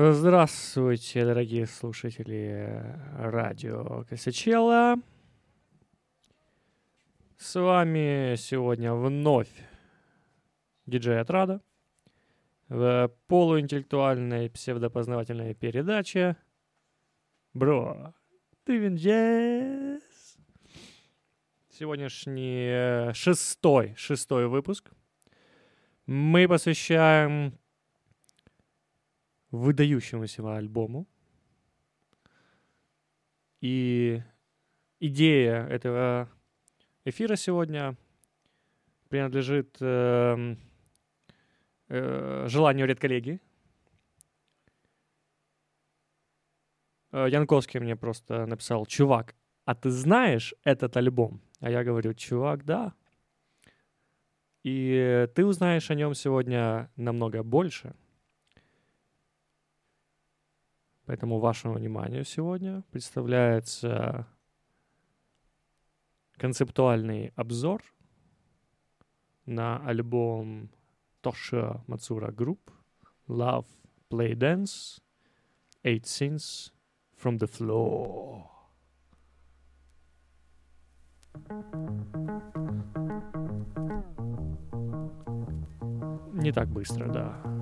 Здравствуйте, дорогие слушатели радио Косячела. С вами сегодня вновь диджей Отрада в полуинтеллектуальной псевдопознавательной передаче Бро, ты винджес. Сегодняшний э, шестой, шестой выпуск мы посвящаем выдающемуся альбому. И идея этого эфира сегодня принадлежит э, э, желанию редколлеги. Э, Янковский мне просто написал, чувак, а ты знаешь этот альбом? А я говорю, чувак, да. И ты узнаешь о нем сегодня намного больше – Поэтому вашему вниманию сегодня представляется концептуальный обзор на альбом Tosha Matsura Group Love, Play, Dance Eight Sins from the Floor. Не так быстро, да.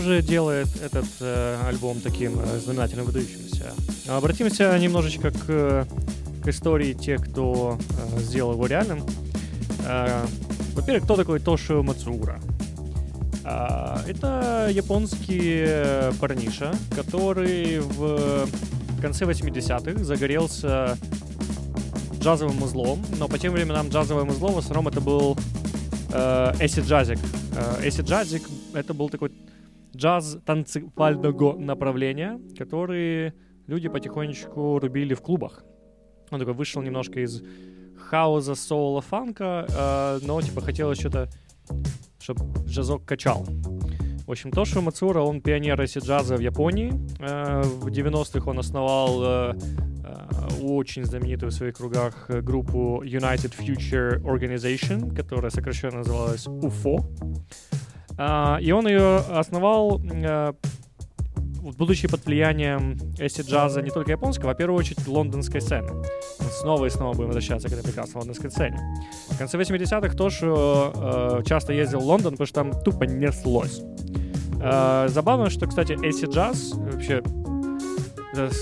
Же делает этот э, альбом таким э, знаменательным, выдающимся? Обратимся немножечко к, к истории тех, кто э, сделал его реальным. Э, во-первых, кто такой Тошио Мацура? Э, это японский парниша, который в конце 80-х загорелся джазовым узлом, но по тем временам джазовым узлом в основном это был э, Acid Jazzик. Э, Acid Jazzик это был такой джаз танцевального направления, которые люди потихонечку рубили в клубах. Он такой вышел немножко из хауза, соула, фанка, э, но типа хотелось что-то, чтобы джазок качал. В общем, Тошио Мацура, он пионер эсси джаза в Японии. Э, в 90-х он основал э, э, очень знаменитую в своих кругах группу United Future Organization, которая сокращенно называлась UFO. А, и он ее основал, э, будучи под влиянием эсси-джаза не только японского, а в первую очередь лондонской сцены. Снова и снова будем возвращаться к этой прекрасной лондонской сцене. В конце 80-х тоже э, часто ездил в Лондон, потому что там тупо неслось. Э, забавно, что, кстати, acid джаз вообще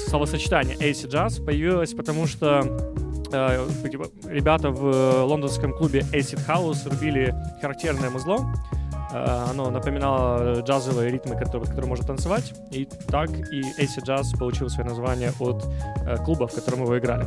словосочетание acid джаз появилось, потому что э, типа, ребята в лондонском клубе Acid House рубили характерное музло, Э, оно напоминало джазовые ритмы, которые, которые можно танцевать. И так и AC Jazz получил свое название от э, клуба, в котором его играли.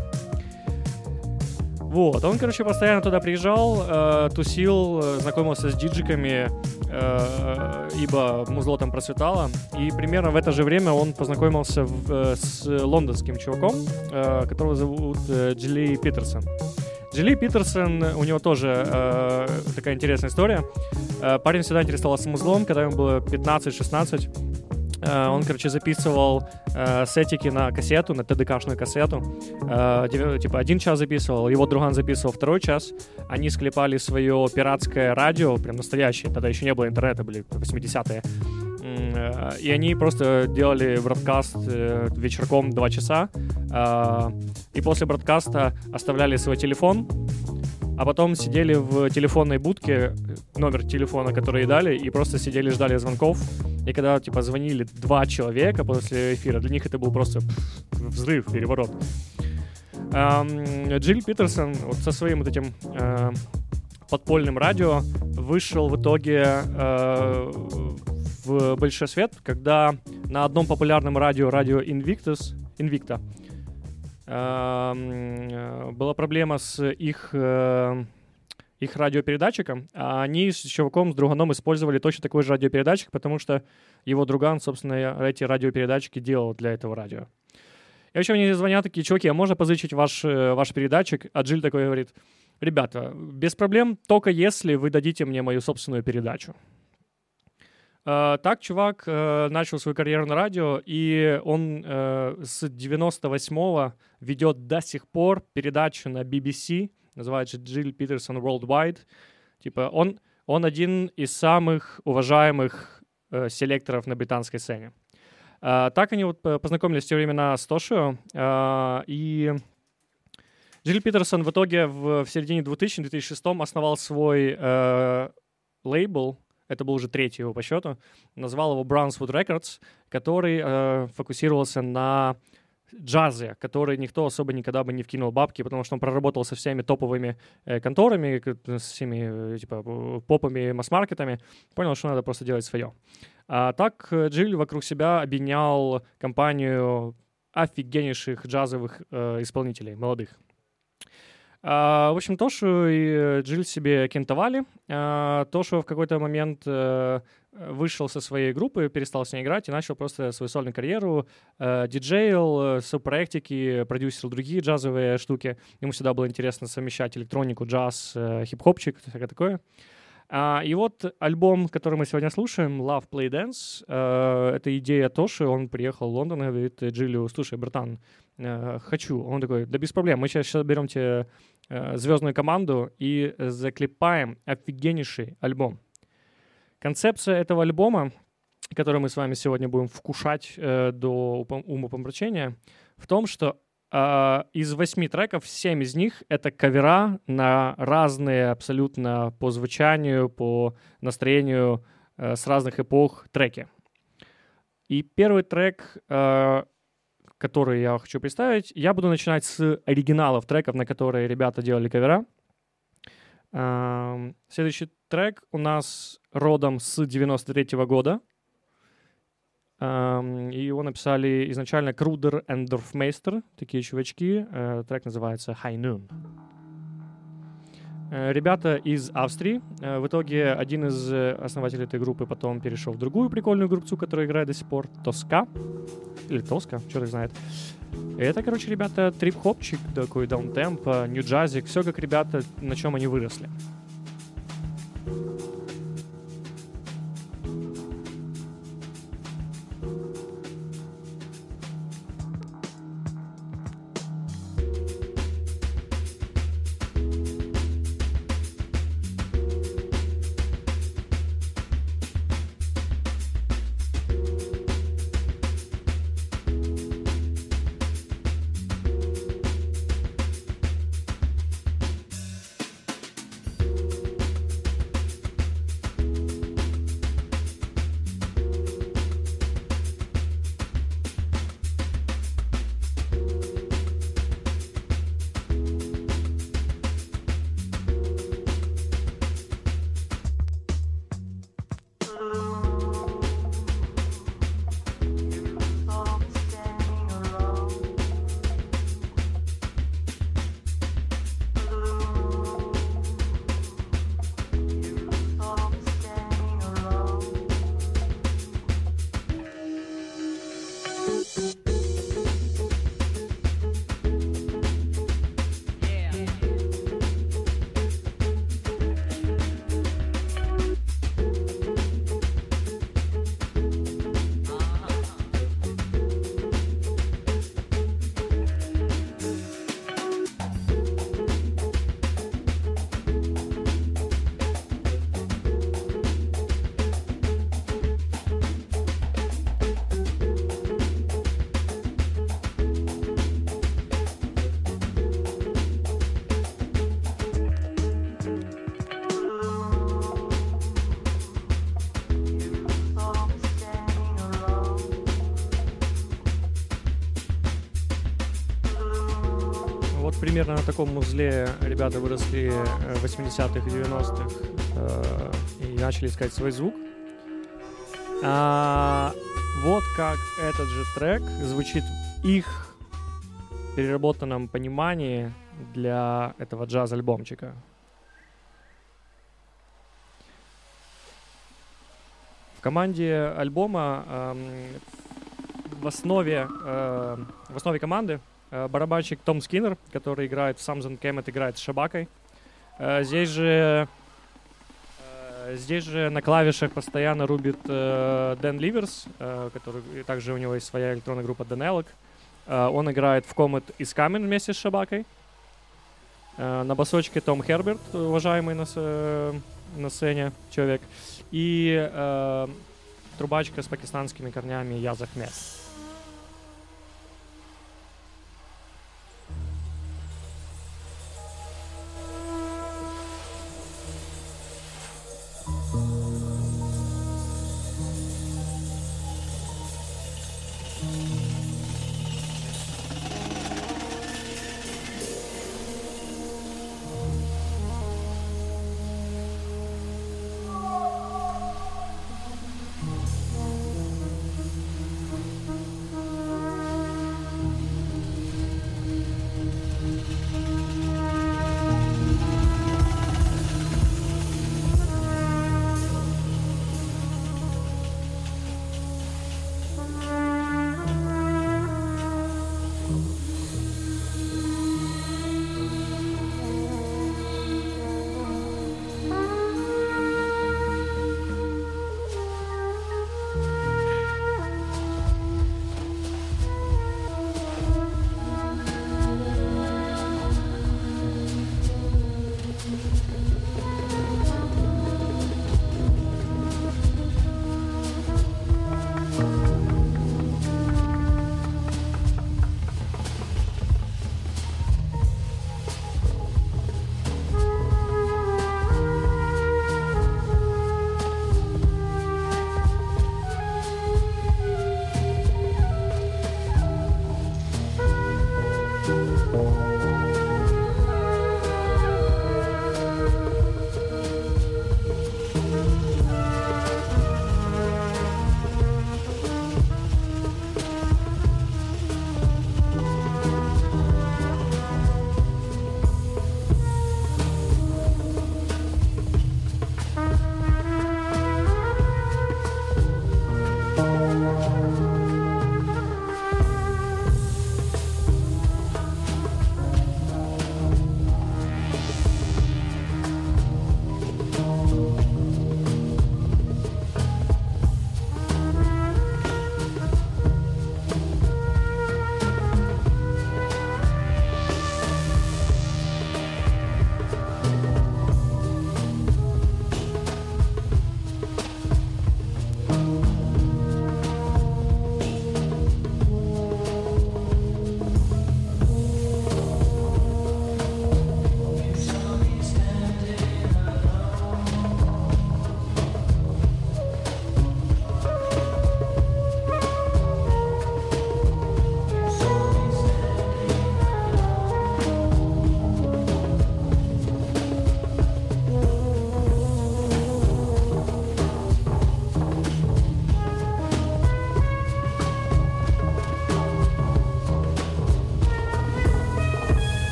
Вот, он, короче, постоянно туда приезжал, э, тусил, знакомился с диджиками, э, ибо музло там процветало. И примерно в это же время он познакомился в, э, с лондонским чуваком, э, которого зовут э, Джилли Питерсон. Джилли Питерсон, у него тоже э, такая интересная история. Э, парень всегда интересовался музлом, когда ему было 15-16. Э, он, короче, записывал э, сетики на кассету, на ТДКшную кассету. Э, типа один час записывал, его друган записывал второй час. Они склепали свое пиратское радио, прям настоящее. Тогда еще не было интернета, были 80-е. Э, и они просто делали бродкаст э, вечерком 2 часа. Э, и после бродкаста оставляли свой телефон, а потом сидели в телефонной будке, номер телефона, который дали, и просто сидели, ждали звонков. И когда, типа, звонили два человека после эфира, для них это был просто взрыв, переворот. Джилл Питерсон вот со своим вот этим э, подпольным радио вышел в итоге в большой свет, когда на одном популярном радио, радио Invictus, Invicta, эм, э, была проблема с их э, их радиопередатчиком, а они с чуваком, с друганом использовали точно такой же радиопередатчик, потому что его друган, собственно, эти радиопередатчики делал для этого радио. И вообще мне звонят такие, чуваки, а можно позычить ваш, э, ваш передатчик? А Джиль такой говорит, ребята, без проблем, только если вы дадите мне мою собственную передачу. Uh, так чувак uh, начал свою карьеру на радио, и он uh, с 98-го ведет до сих пор передачу на BBC, называется Джилл Питерсон Worldwide. Типа он, он один из самых уважаемых селекторов на британской сцене. так они вот познакомились в те времена с Тошио, и Джилл Питерсон в итоге в, в середине 2000-2006 основал свой лейбл, это был уже третий его по счету, назвал его Brownswood Records, который э, фокусировался на джазе, который никто особо никогда бы не вкинул бабки, потому что он проработал со всеми топовыми э, конторами, с всеми э, типа попами, масс-маркетами, понял, что надо просто делать свое. А так э, Джилл вокруг себя объединял компанию офигеннейших джазовых э, исполнителей, молодых. А, в общем, Тошу и Джилл себе кентовали. А, Тошу в какой-то момент а, вышел со своей группы, перестал с ней играть и начал просто свою сольную карьеру. А, диджейл, сопроектики, продюсерил другие джазовые штуки. Ему всегда было интересно совмещать электронику, джаз, хип-хопчик, всякое такое. А, и вот альбом, который мы сегодня слушаем, Love Play Dance, э, это идея Тоши, он приехал в Лондон и говорит Джилю, слушай, братан, э, хочу. Он такой, да без проблем, мы сейчас, сейчас берем тебе э, звездную команду и заклепаем офигеннейший альбом. Концепция этого альбома, который мы с вами сегодня будем вкушать э, до умопомрачения, в том, что из восьми треков, семь из них — это кавера на разные абсолютно по звучанию, по настроению uh, с разных эпох треки. И первый трек, uh, который я хочу представить, я буду начинать с оригиналов треков, на которые ребята делали кавера. Следующий трек у нас родом с 93 -го года — и его написали изначально Крудер и Дорфмейстер, такие чувачки. Э, трек называется High Noon. Э, ребята из Австрии. Э, в итоге один из основателей этой группы потом перешел в другую прикольную группу, которая играет до сих пор, Тоска. Или Тоска, черт знает. Это, короче, ребята, трип-хопчик такой, даунтемп, нью-джазик, все как ребята, на чем они выросли. Примерно на таком узле ребята выросли в 80-х и 90-х э, и начали искать свой звук. А, вот как этот же трек звучит в их переработанном понимании для этого джаз-альбомчика. В команде альбома э, в основе э, в основе команды Э, барабанщик Том Скиннер, который играет в Самсон Кэмет, играет с Шабакой. Э, здесь же э, Здесь же на клавишах постоянно рубит Дэн Ливерс, который также у него есть своя электронная группа Денелок. Он играет в Comet из Камен вместе с Шабакой. На басочке Том Херберт, уважаемый на, на сцене человек. И трубачка с пакистанскими корнями Яз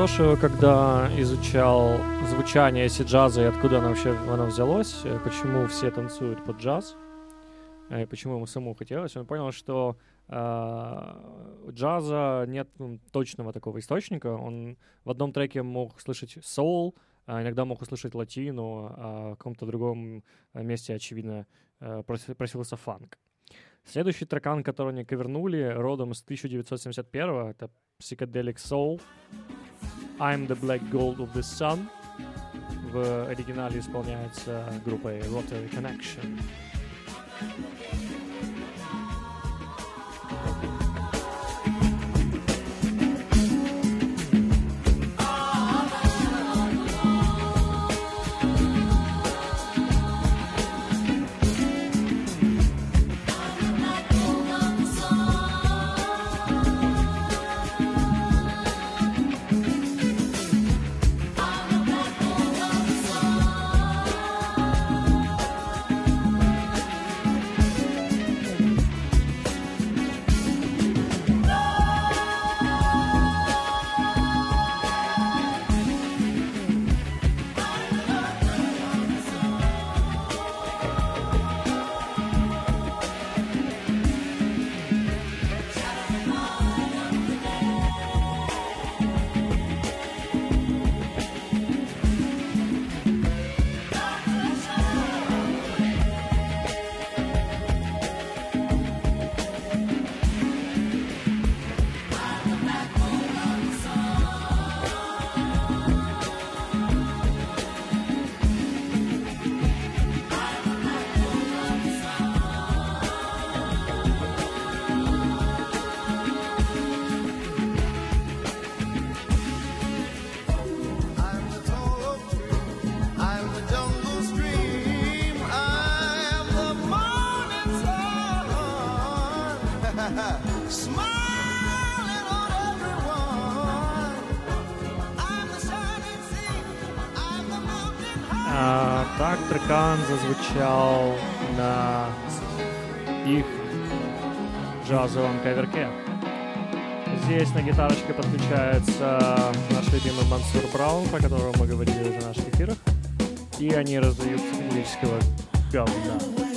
То, что когда изучал звучание си-джаза и откуда оно вообще оно взялось, э, почему все танцуют под джаз, и почему ему самому хотелось, он понял, что э, у джаза нет ну, точного такого источника. Он в одном треке мог слышать соул, а иногда мог услышать латину, а в каком-то другом месте, очевидно, э, просился фанк. Следующий трекан, который они ковернули, родом с 1971 это Psychedelic Soul, I'm the Black Gold of the Sun. В оригинале исполняется группой Rotary Connection. Зазвучал на их джазовом каверке. Здесь на гитарочке подключается наш любимый Мансур Браун, про которого мы говорили уже в наших эфирах. И они раздают психоделического говна.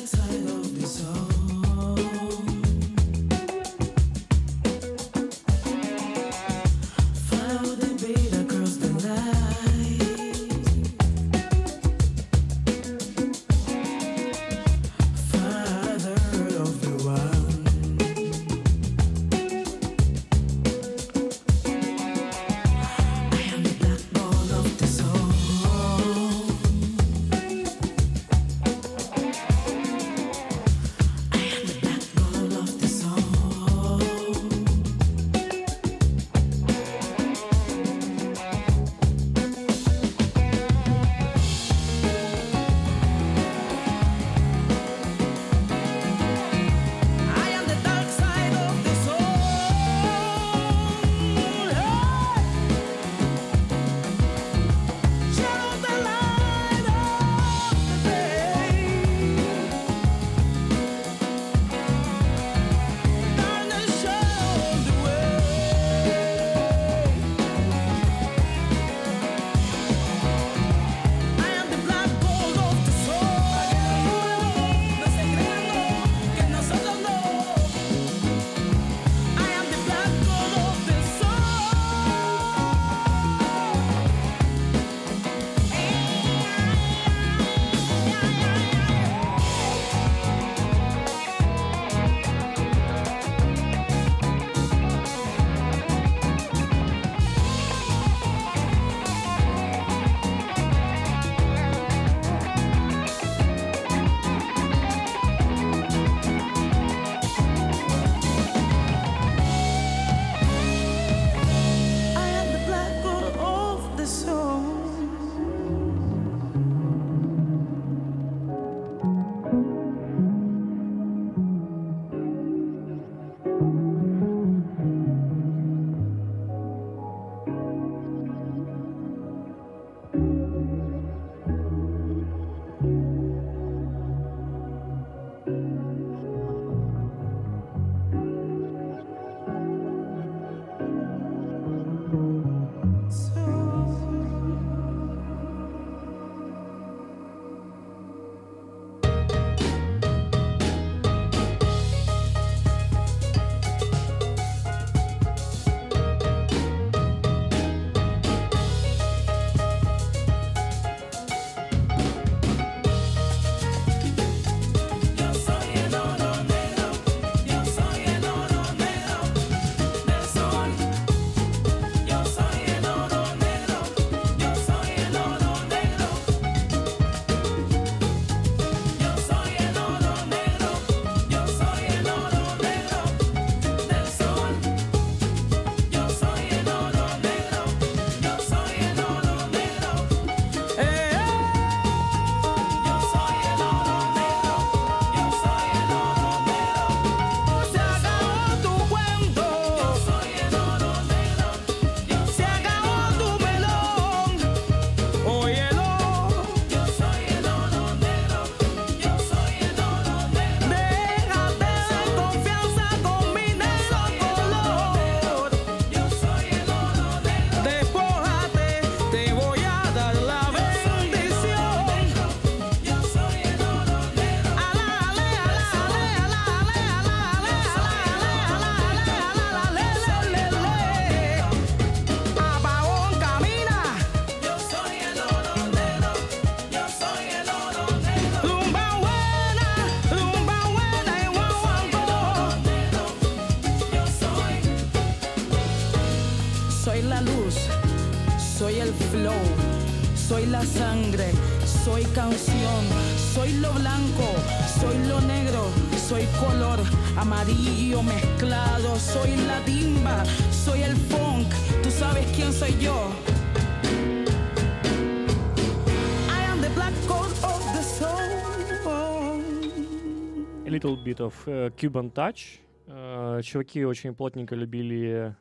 Of uh, Cuban touch. Uh, чуваки очень плотненько любили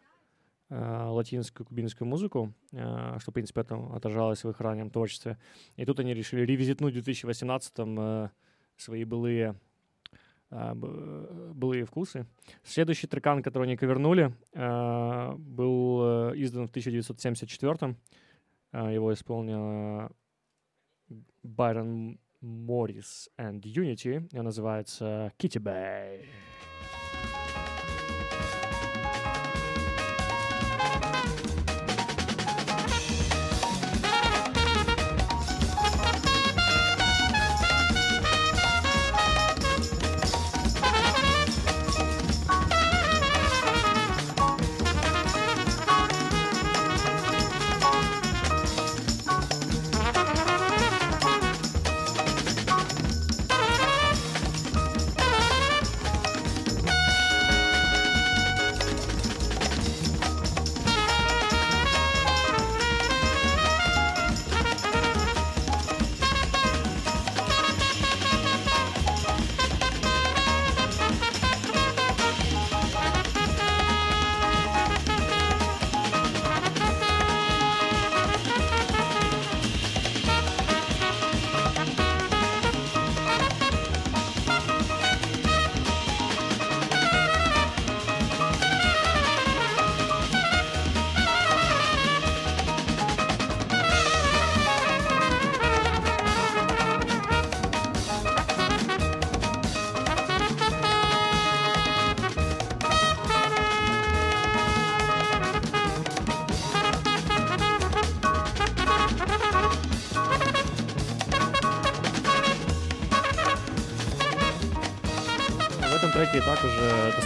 uh, латинскую кубинскую музыку, что, в принципе, это отражалось в их раннем творчестве. И тут они решили ревизитнуть в 2018-м uh, свои былые былые вкусы. Следующий трекан, который они ковернули, был издан в 1974 Его исполнил Байрон Моррис and Unity. И он называется Kitty Bay.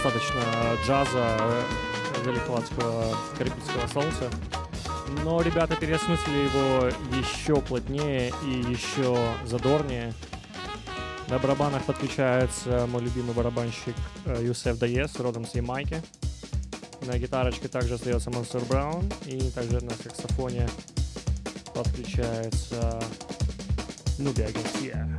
Достаточно джаза велихоландского карибского солнца. Но ребята переосмыслили его еще плотнее и еще задорнее. На барабанах подключается мой любимый барабанщик э, Юсеф Даес, родом с Ямайки. На гитарочке также остается Монстер Браун. И также на саксофоне подключается Нубия Гарсия.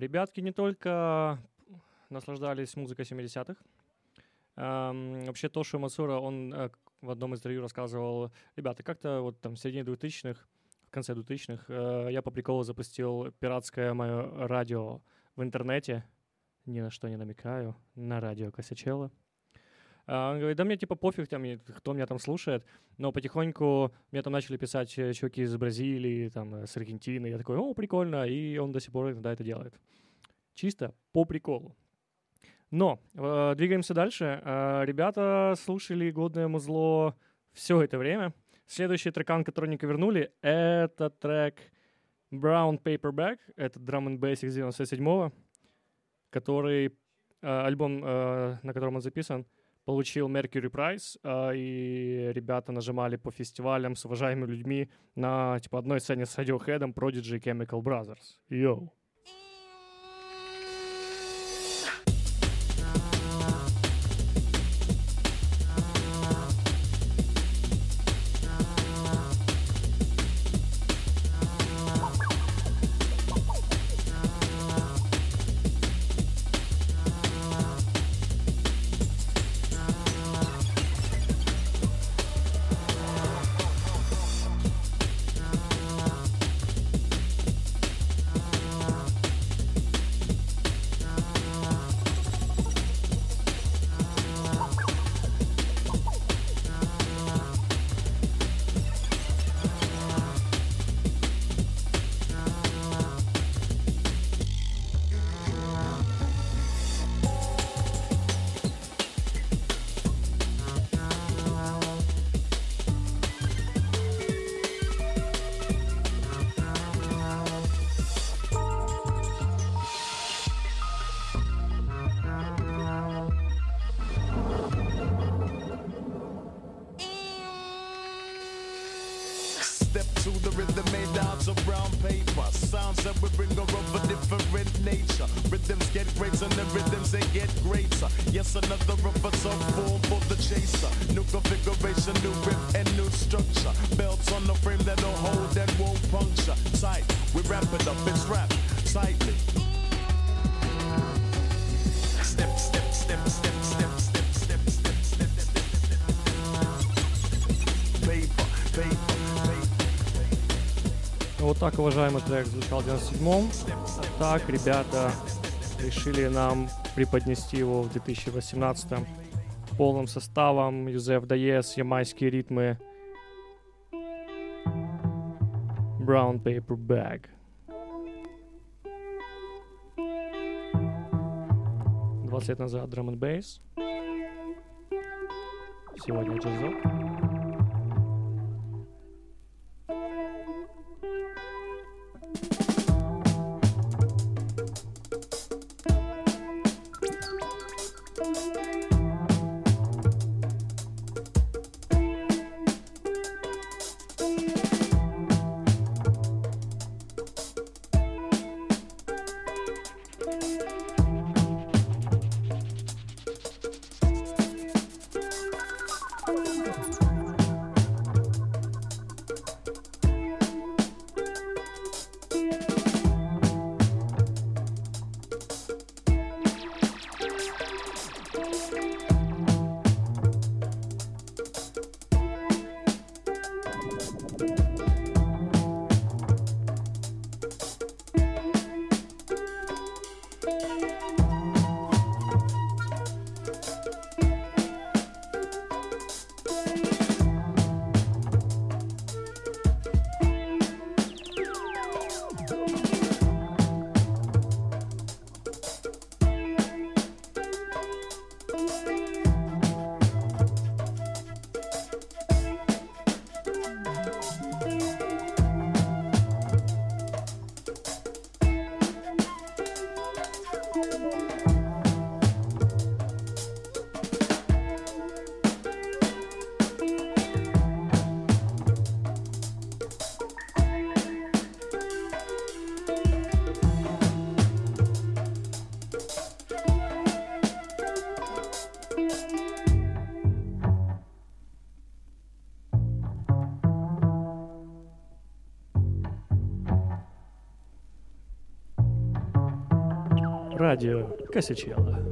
Ребятки не только наслаждались музыкой 70-х. Эм, вообще Тоши Мацура, он э, в одном из интервью рассказывал, ребята, как-то вот там в середине 2000-х, в конце 2000-х, э, я по приколу запустил пиратское мое радио в интернете, ни на что не намекаю, на радио Косячела. А, он говорит, да мне типа пофиг, там, кто меня там слушает, но потихоньку мне там начали писать э, чуваки из Бразилии, там, э, с Аргентины, я такой, о, прикольно, и он до сих пор иногда это делает. Чисто по приколу. Но э, двигаемся дальше. Э, ребята слушали годное музло все это время. Следующий трекан, который они вернули, это трек Brown Paperback. Это Drum and Bass 97-го, который, э, альбом, э, на котором он записан, получил Mercury Prize, э, и ребята нажимали по фестивалям с уважаемыми людьми на типа одной сцене с Radiohead, Prodigy и Chemical Brothers. Йоу. on paper. Sounds that we bring are of a different nature. Rhythms get greater and the rhythms they get greater. Yes, another of us are form for the chaser. New configuration, new grip and new structure. Belts on the frame that'll hold that won't puncture. Tight, we wrap it up, it's wrapped tightly. Так, уважаемый трек звучал в 97-м. Так, ребята решили нам преподнести его в 2018-м полным составом. Юзеф Даес, ямайские ритмы. Brown Paper Bag. 20 лет назад Drum and Bass. Сегодня джазок. Радио Косячела.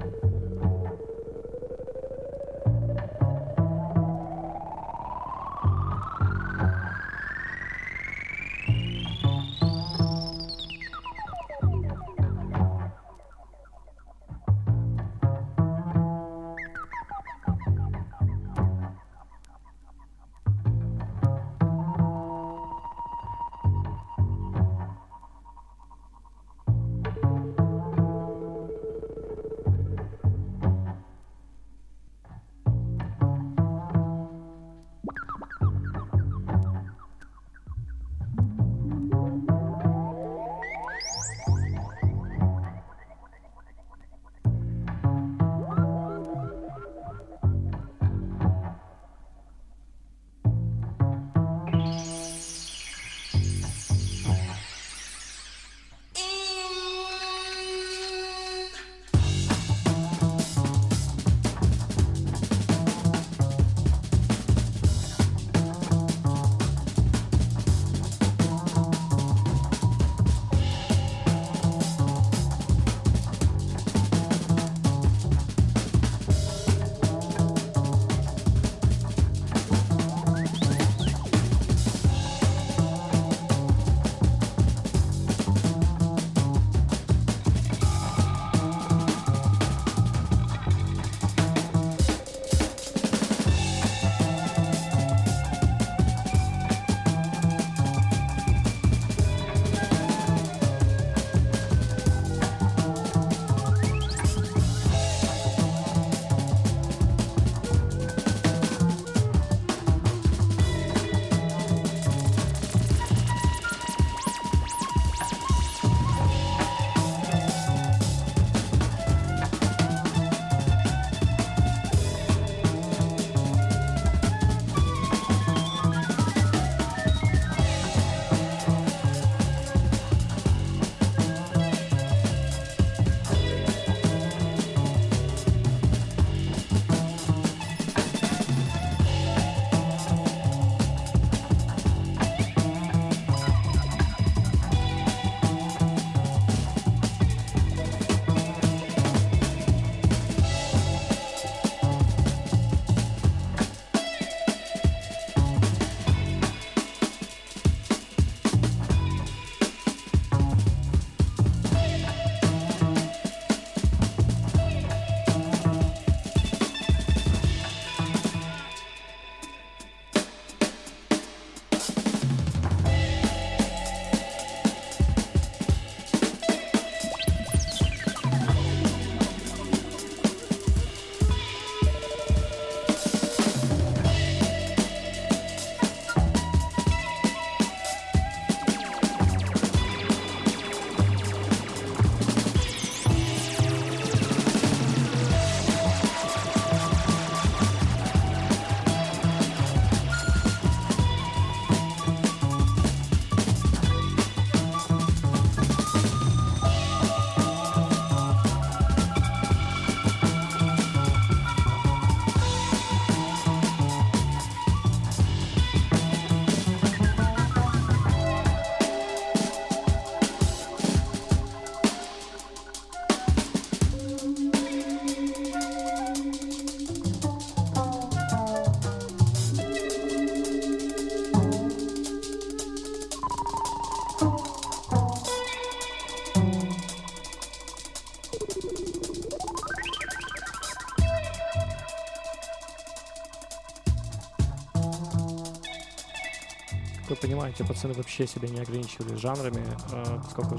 Понимаете, пацаны вообще себя не ограничивали жанрами, э, поскольку,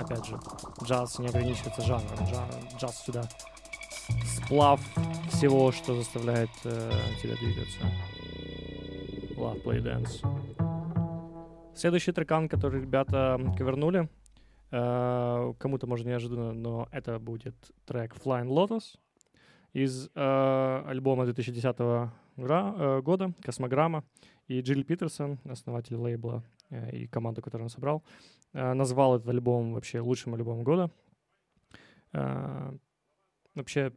опять же, джаз не ограничивается жанром. Джаз, джаз сюда сплав всего, что заставляет э, тебя двигаться. Love Play Dance. Следующий трекан, который ребята ковернули, э, кому-то, может, неожиданно, но это будет трек Flying Lotus из э, альбома 2010 э, года «Космограмма». И Джилл Питерсон, основатель лейбла э, и команду, которую он собрал, э, назвал этот альбом вообще лучшим альбомом года. Э, вообще,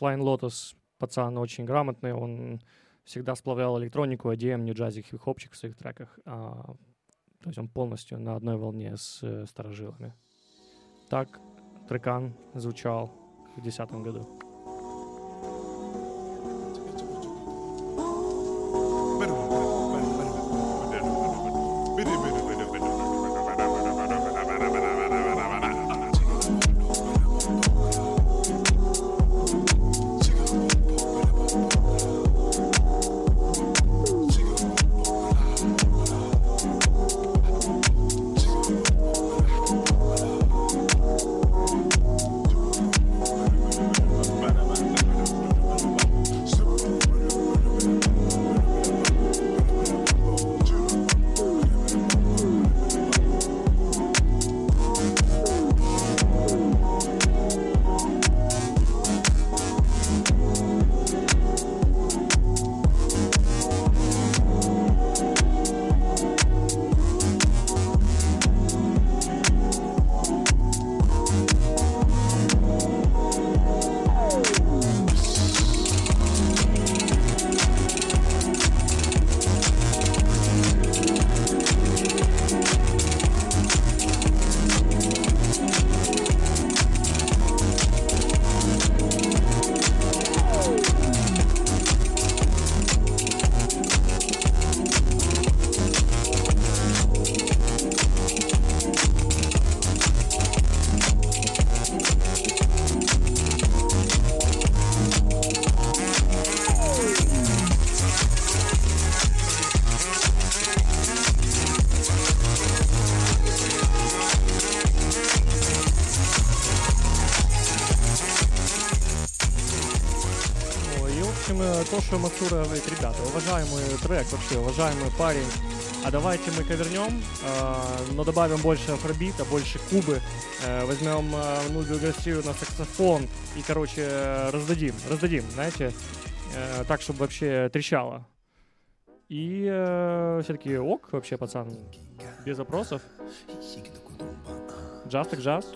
Flying Lotus пацан очень грамотный, он всегда сплавлял электронику, ADM, нью джазик, хип-хопчик в своих треках. то есть он полностью на одной волне с старожилами. Так, трекан звучал в 2010 году. Тоша Мацура говорит, ребята, уважаемый трек вообще, уважаемый парень, а давайте мы ковернем, э, но добавим больше афробита, больше кубы, э, возьмем э, ну, гастрию на саксофон и, короче, раздадим, раздадим, знаете, э, так, чтобы вообще трещало. И э, все-таки ок, вообще, пацан, без вопросов. Джаз так джаз.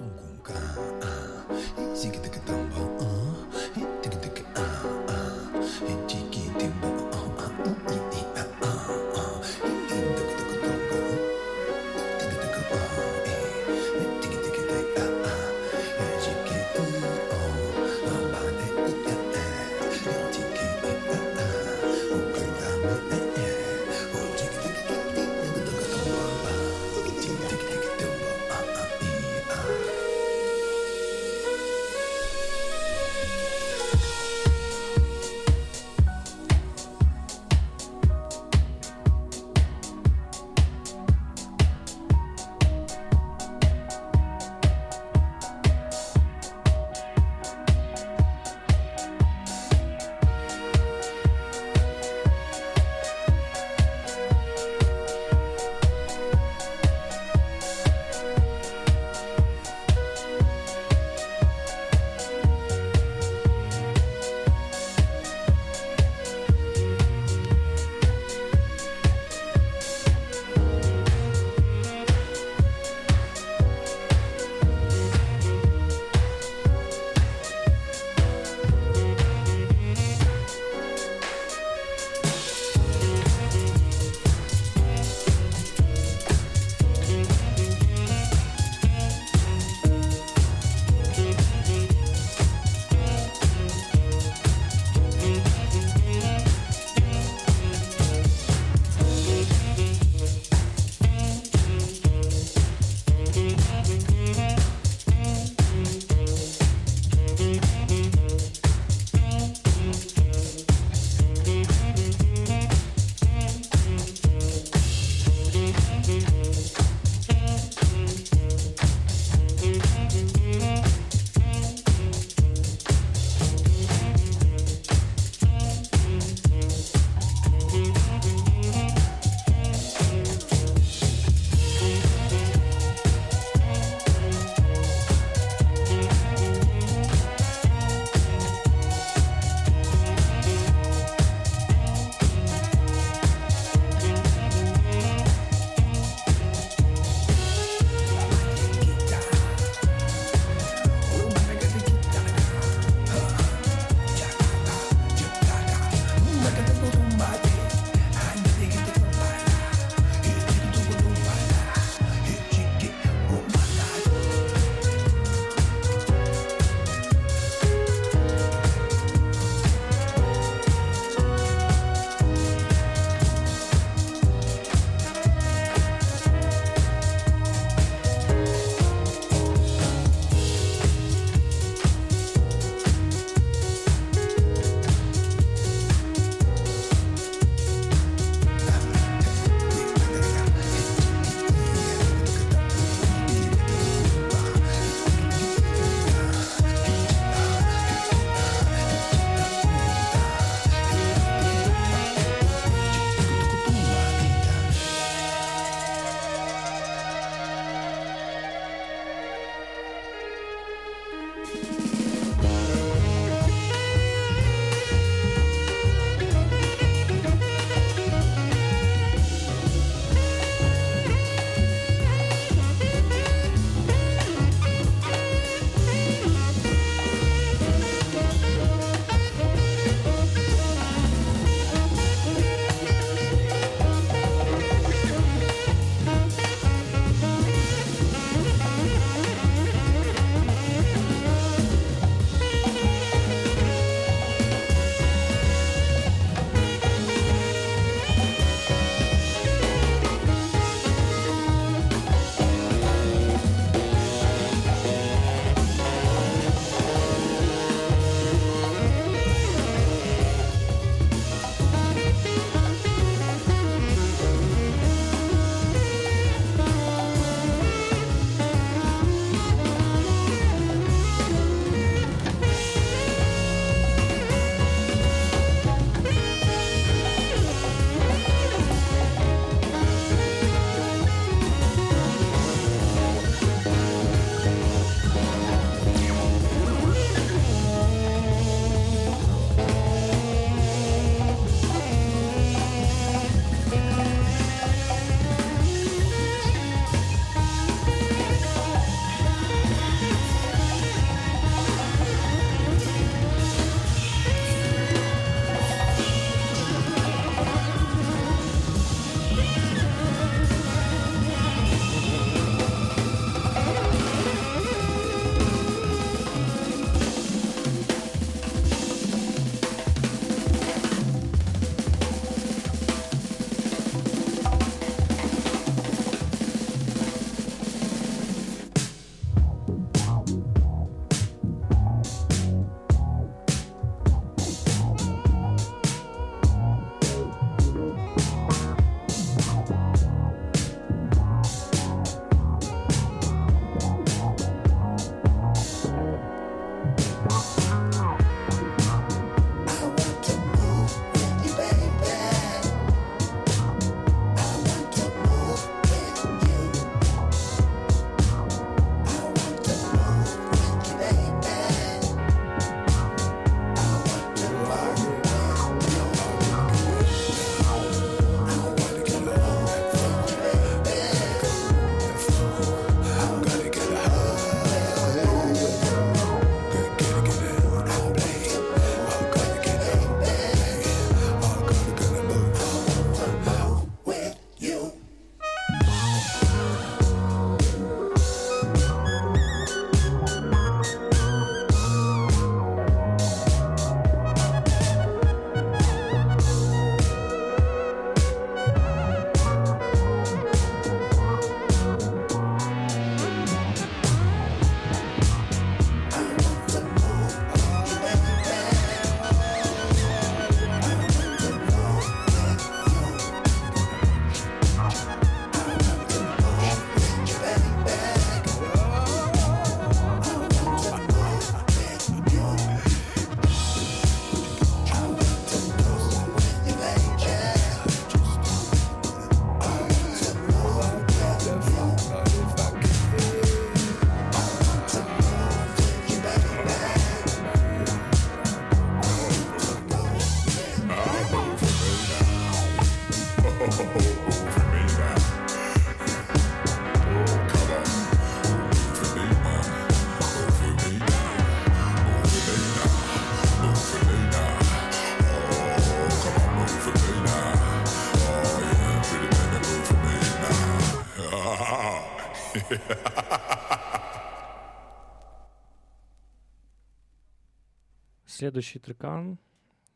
Следующий трек, он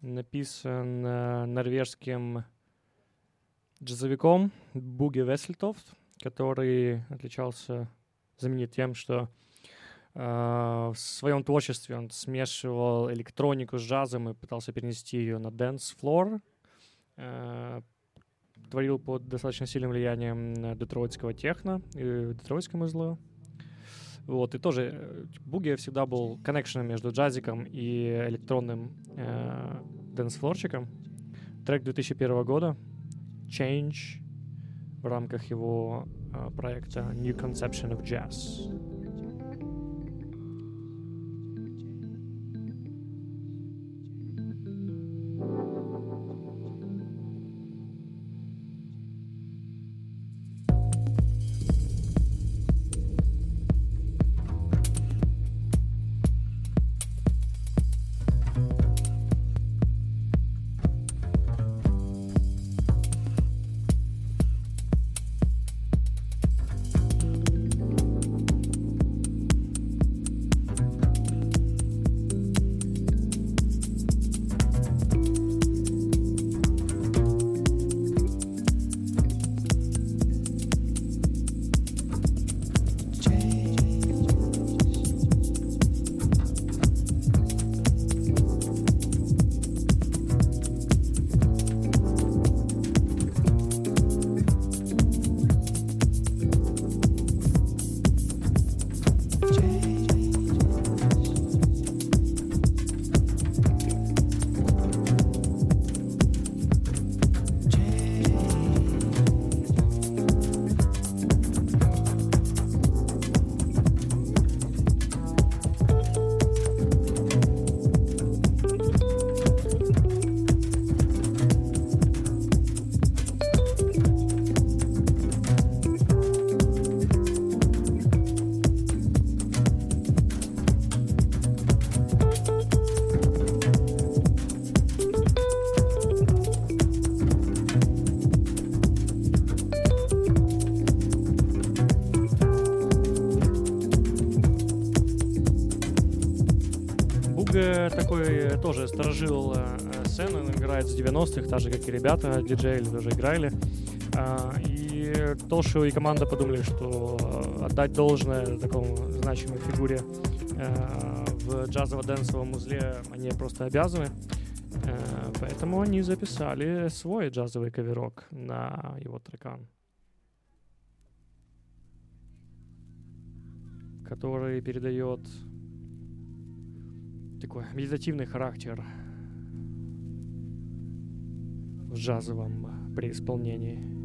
написан э, норвежским джазовиком Бугге Вессельтофт, который отличался, знаменит тем, что э, в своем творчестве он смешивал электронику с джазом и пытался перенести ее на dance floor. Э, творил под достаточно сильным влиянием детройтского техно и детройтского музла. Вот, и тоже э, Буги всегда был коннекшеном между джазиком и электронным э, дэнс-флорчиком. Трек 2001 года Change в рамках его э, проекта New Conception of Jazz. Тоже сторожил э, сцену, он играет с 90-х, так же, как и ребята, диджеи тоже играли. А, и Тошу и команда подумали, что отдать должное такому значимой фигуре э, в джазово-дэнсовом узле они просто обязаны. Э, поэтому они записали свой джазовый каверок на его трекан. который передает такой медитативный характер в джазовом преисполнении.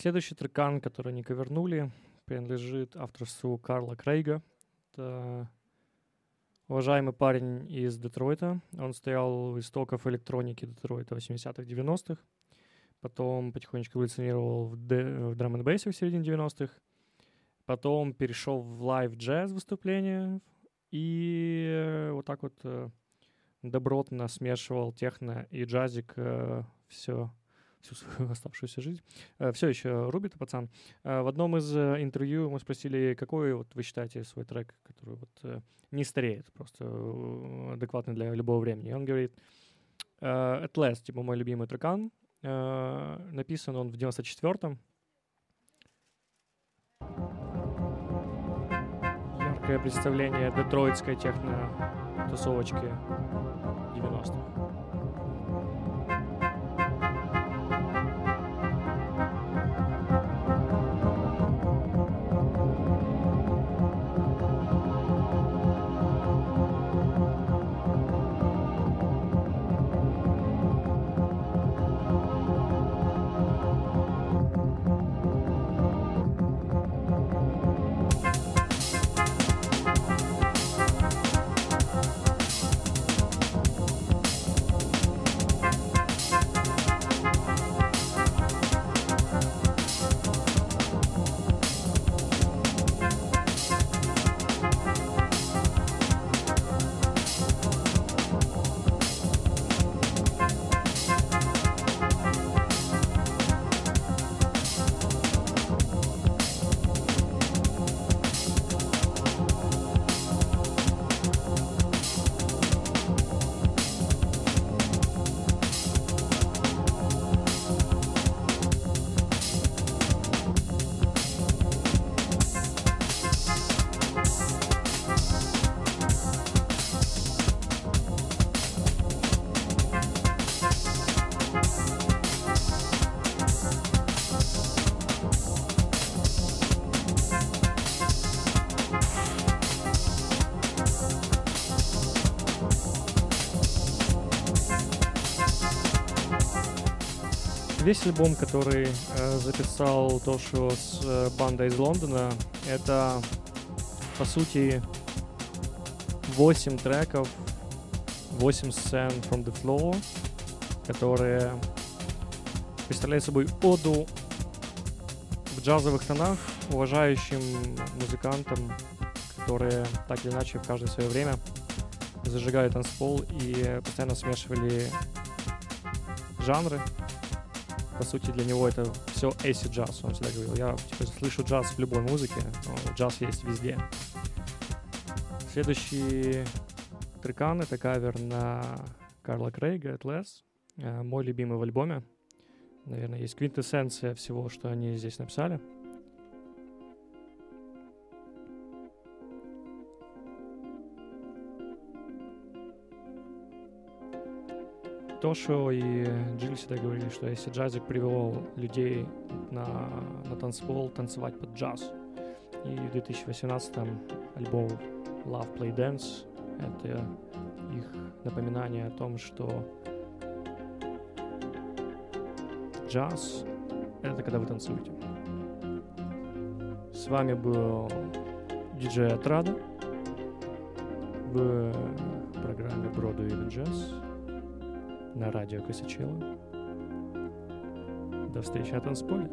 Следующий трекан, который они ковернули, принадлежит авторству Карла Крейга. Это уважаемый парень из Детройта. Он стоял у истоков электроники Детройта 80-х, 90-х. Потом потихонечку эволюционировал в, в драм н бейсе в середине 90-х. Потом перешел в лайв-джаз выступления. И вот так вот э, добротно смешивал техно и джазик э, все всю свою оставшуюся жизнь. Э, Все еще рубит пацан. Э, в одном из э, интервью мы спросили, какой вот вы считаете свой трек, который вот не стареет, просто адекватный для любого времени. И он говорит, At Last, типа мой любимый трекан, написан он в 94-м. Яркое представление детройтской техно-тусовочки 90-х. Весь альбом, который э, записал Тошио с э, бандой из Лондона, это, по сути, 8 треков, 8 сцен from the floor, которые представляют собой оду в джазовых тонах, уважающим музыкантам, которые так или иначе в каждое свое время зажигали танцпол и постоянно смешивали жанры, сути, для него это все acid джаз. Он всегда говорил, я типа, слышу джаз в любой музыке, джаз есть везде. Следующий трекан — это кавер на Карла Крейга «Atlas», э, мой любимый в альбоме. Наверное, есть квинтэссенция всего, что они здесь написали — Тошо и Джилл всегда говорили, что если джазик привел людей на, на танцпол танцевать под джаз. И в 2018-м альбом Love Play Dance — это их напоминание о том, что джаз — это когда вы танцуете. С вами был диджей Отрада в программе Broadway Jazz на радио Косячела. До встречи на танцполе.